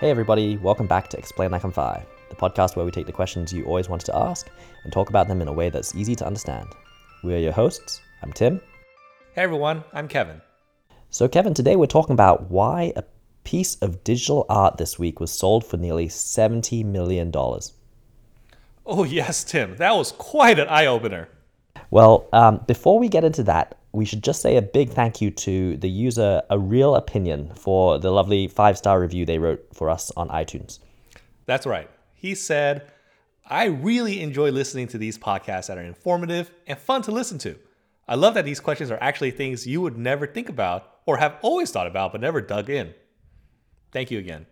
Hey, everybody, welcome back to Explain Like I'm Five, the podcast where we take the questions you always wanted to ask and talk about them in a way that's easy to understand. We are your hosts. I'm Tim. Hey everyone, I'm Kevin. So, Kevin, today we're talking about why a piece of digital art this week was sold for nearly $70 million. Oh, yes, Tim, that was quite an eye opener. Well, um, before we get into that, we should just say a big thank you to the user A Real Opinion for the lovely five star review they wrote for us on iTunes. That's right. He said, I really enjoy listening to these podcasts that are informative and fun to listen to. I love that these questions are actually things you would never think about or have always thought about but never dug in. Thank you again.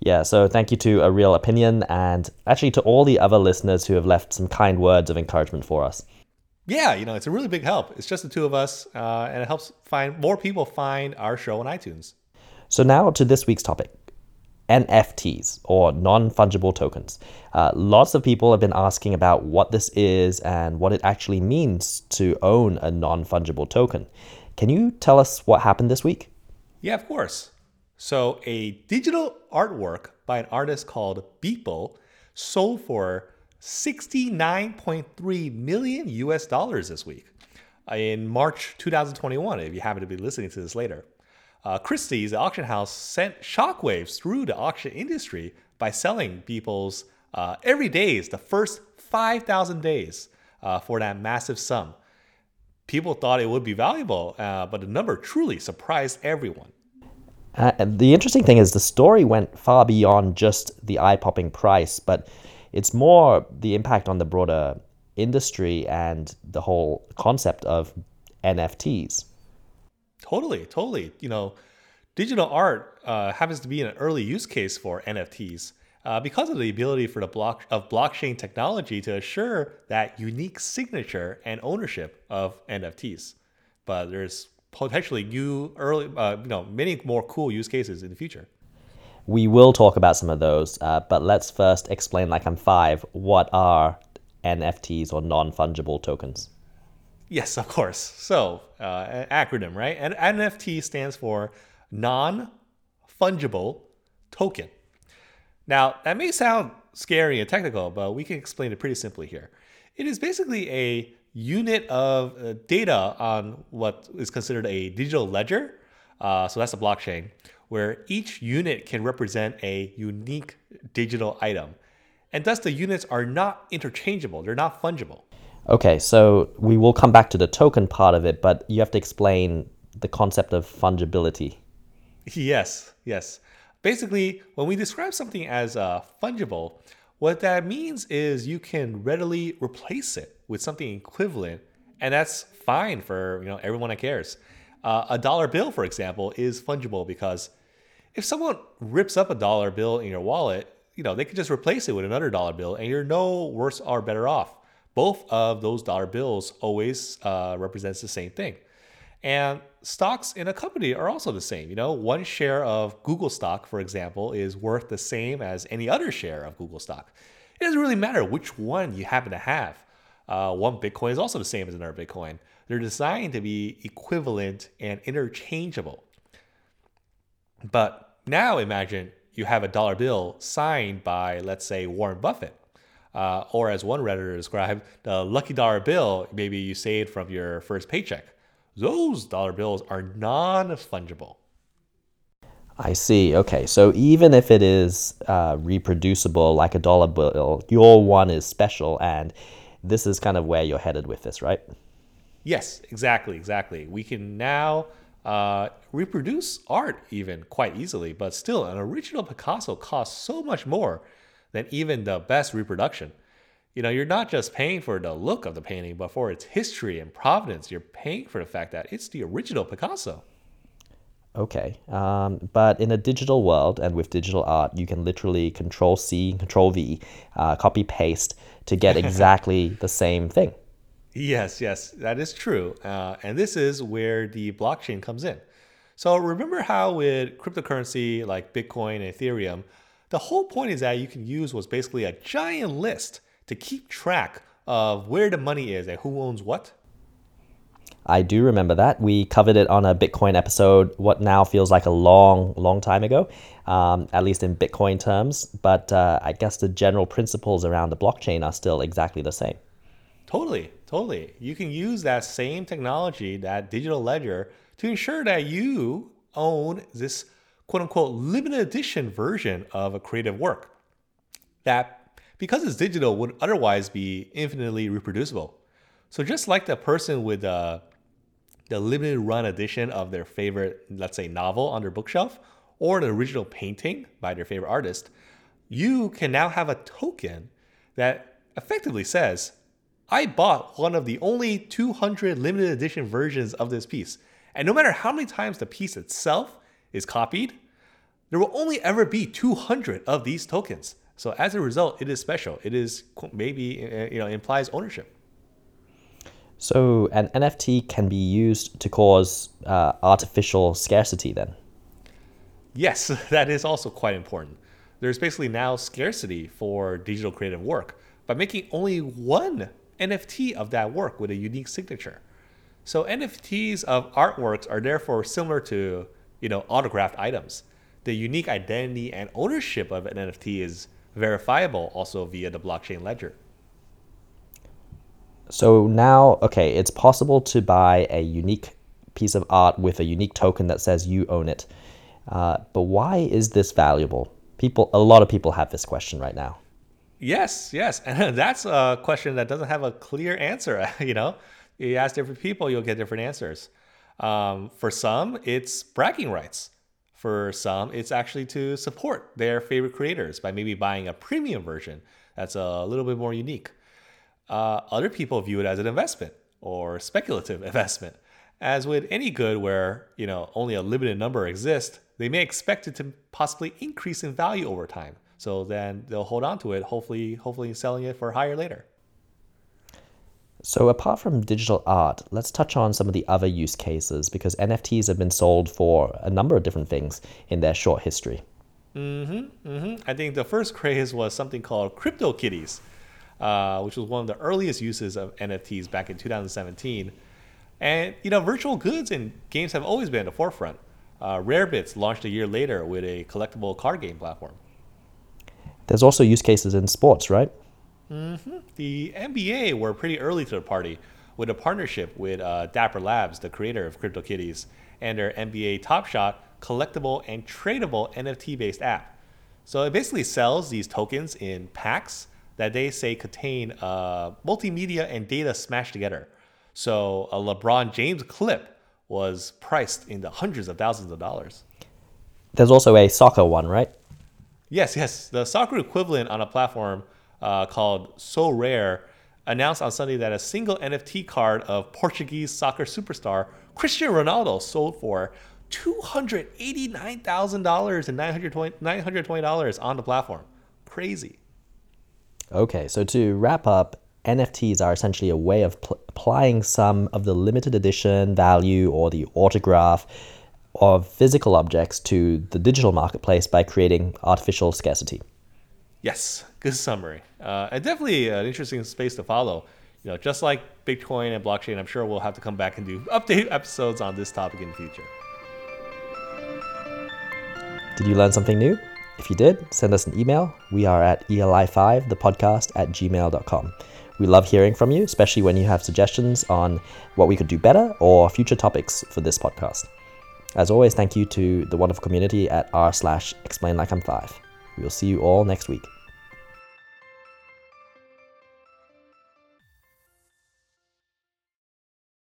Yeah, so thank you to A Real Opinion and actually to all the other listeners who have left some kind words of encouragement for us yeah, you know, it's a really big help. It's just the two of us, uh, and it helps find more people find our show on iTunes. So now to this week's topic. NFTs or non fungible tokens. Uh, lots of people have been asking about what this is and what it actually means to own a non fungible token. Can you tell us what happened this week? Yeah, of course. So, a digital artwork by an artist called Beeple sold for 69.3 million US dollars this week in March 2021, if you happen to be listening to this later. Uh, Christie's, auction house, sent shockwaves through the auction industry by selling Beeple's uh, Everydays, the first 5,000 days uh, for that massive sum. People thought it would be valuable, uh, but the number truly surprised everyone. Uh, the interesting thing is the story went far beyond just the eye popping price, but it's more the impact on the broader industry and the whole concept of NFTs. Totally, totally. You know, digital art uh, happens to be an early use case for NFTs uh, because of the ability for the block of blockchain technology to assure that unique signature and ownership of NFTs. But there's potentially new early, uh, you know, many more cool use cases in the future. We will talk about some of those, uh, but let's first explain, like I'm five, what are NFTs or non fungible tokens? Yes, of course. So, uh, acronym, right? And NFT stands for non fungible token. Now, that may sound scary and technical, but we can explain it pretty simply here. It is basically a unit of uh, data on what is considered a digital ledger. Uh, so that's a blockchain where each unit can represent a unique digital item. And thus, the units are not interchangeable, they're not fungible. Okay, so we will come back to the token part of it, but you have to explain the concept of fungibility. Yes, yes. Basically, when we describe something as uh, fungible, what that means is you can readily replace it with something equivalent, and that's fine for you know everyone that cares. Uh, a dollar bill, for example, is fungible because if someone rips up a dollar bill in your wallet, you know, they could just replace it with another dollar bill and you're no worse or better off. Both of those dollar bills always uh, represents the same thing. And stocks in a company are also the same. You know, one share of Google stock, for example, is worth the same as any other share of Google stock. It doesn't really matter which one you happen to have. Uh, one Bitcoin is also the same as another Bitcoin. They're designed to be equivalent and interchangeable. But now imagine you have a dollar bill signed by, let's say, Warren Buffett. Uh, or as one Redditor described, the lucky dollar bill, maybe you saved from your first paycheck. Those dollar bills are non fungible. I see. Okay. So even if it is uh, reproducible like a dollar bill, your one is special. And this is kind of where you're headed with this, right? Yes, exactly, exactly. We can now uh, reproduce art even quite easily, but still, an original Picasso costs so much more than even the best reproduction. You know, you're not just paying for the look of the painting, but for its history and provenance. You're paying for the fact that it's the original Picasso. Okay, um, but in a digital world and with digital art, you can literally Control C, Control V, uh, copy paste to get exactly the same thing. Yes, yes, that is true. Uh, and this is where the blockchain comes in. So remember how with cryptocurrency like Bitcoin and Ethereum, the whole point is that you can use what's basically a giant list to keep track of where the money is and who owns what? I do remember that. We covered it on a Bitcoin episode, what now feels like a long, long time ago, um, at least in Bitcoin terms. But uh, I guess the general principles around the blockchain are still exactly the same. Totally, totally. You can use that same technology, that digital ledger, to ensure that you own this quote unquote limited edition version of a creative work that, because it's digital, would otherwise be infinitely reproducible. So just like the person with uh, the limited run edition of their favorite, let's say, novel on their bookshelf, or an original painting by their favorite artist, you can now have a token that effectively says, I bought one of the only 200 limited edition versions of this piece. And no matter how many times the piece itself is copied, there will only ever be 200 of these tokens. So as a result, it is special. It is maybe uh, you know implies ownership. So an NFT can be used to cause uh, artificial scarcity then? Yes, that is also quite important. There's basically now scarcity for digital creative work by making only one NFT of that work with a unique signature. So NFTs of artworks are therefore similar to, you know, autographed items. The unique identity and ownership of an NFT is verifiable also via the blockchain ledger. So now, okay, it's possible to buy a unique piece of art with a unique token that says you own it. Uh, but why is this valuable? People, a lot of people have this question right now. Yes, yes, and that's a question that doesn't have a clear answer. You know, you ask different people, you'll get different answers. Um, for some, it's bragging rights. For some, it's actually to support their favorite creators by maybe buying a premium version that's a little bit more unique. Uh, other people view it as an investment or speculative investment. As with any good where you know only a limited number exist, they may expect it to possibly increase in value over time. So then they'll hold on to it, hopefully, hopefully selling it for higher later. So apart from digital art, let's touch on some of the other use cases because NFTs have been sold for a number of different things in their short history. Mm-hmm. Mm-hmm. I think the first craze was something called CryptoKitties uh, which was one of the earliest uses of NFTs back in 2017. And you know, virtual goods and games have always been at the forefront. Uh, Rarebits launched a year later with a collectible card game platform. There's also use cases in sports, right? Mm-hmm. The NBA were pretty early to the party with a partnership with uh, Dapper Labs, the creator of CryptoKitties, and their NBA Top Shot collectible and tradable NFT based app. So it basically sells these tokens in packs that they say contain uh, multimedia and data smashed together. So a LeBron James clip was priced in the hundreds of thousands of dollars. There's also a soccer one, right? Yes, yes. The soccer equivalent on a platform uh, called Sorare announced on Sunday that a single NFT card of Portuguese soccer superstar Cristiano Ronaldo sold for $289,000 and $920 on the platform. Crazy. Okay, so to wrap up, NFTs are essentially a way of pl- applying some of the limited edition value or the autograph of physical objects to the digital marketplace by creating artificial scarcity. Yes, good summary. Uh, and definitely an interesting space to follow. You know, just like Bitcoin and blockchain, I'm sure we'll have to come back and do update episodes on this topic in the future. Did you learn something new? If you did, send us an email. We are at eli5, the podcast at gmail.com. We love hearing from you, especially when you have suggestions on what we could do better or future topics for this podcast. As always, thank you to the wonderful community at r slash explain like I'm five. We will see you all next week.